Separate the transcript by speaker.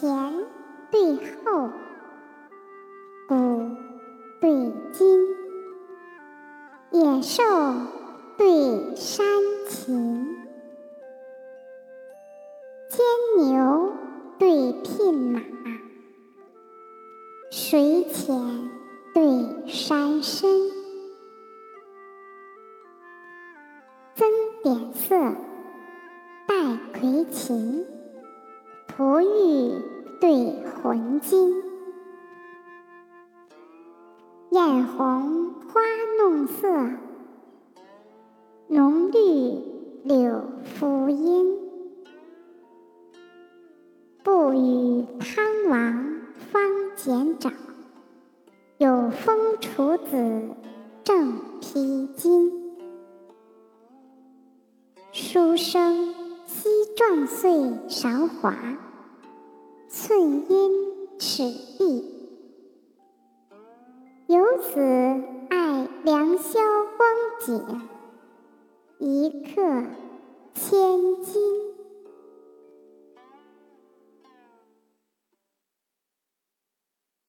Speaker 1: 前对后，古对今，野兽对山禽，牵牛对聘马，水浅对山深，增点色，带葵琴，璞玉对浑金，艳红花弄色，浓绿柳敷阴。不与汤王方剪爪，有风楚子正披巾。书生昔壮岁韶华，寸阴尺璧。由此爱良宵光景，一刻千金。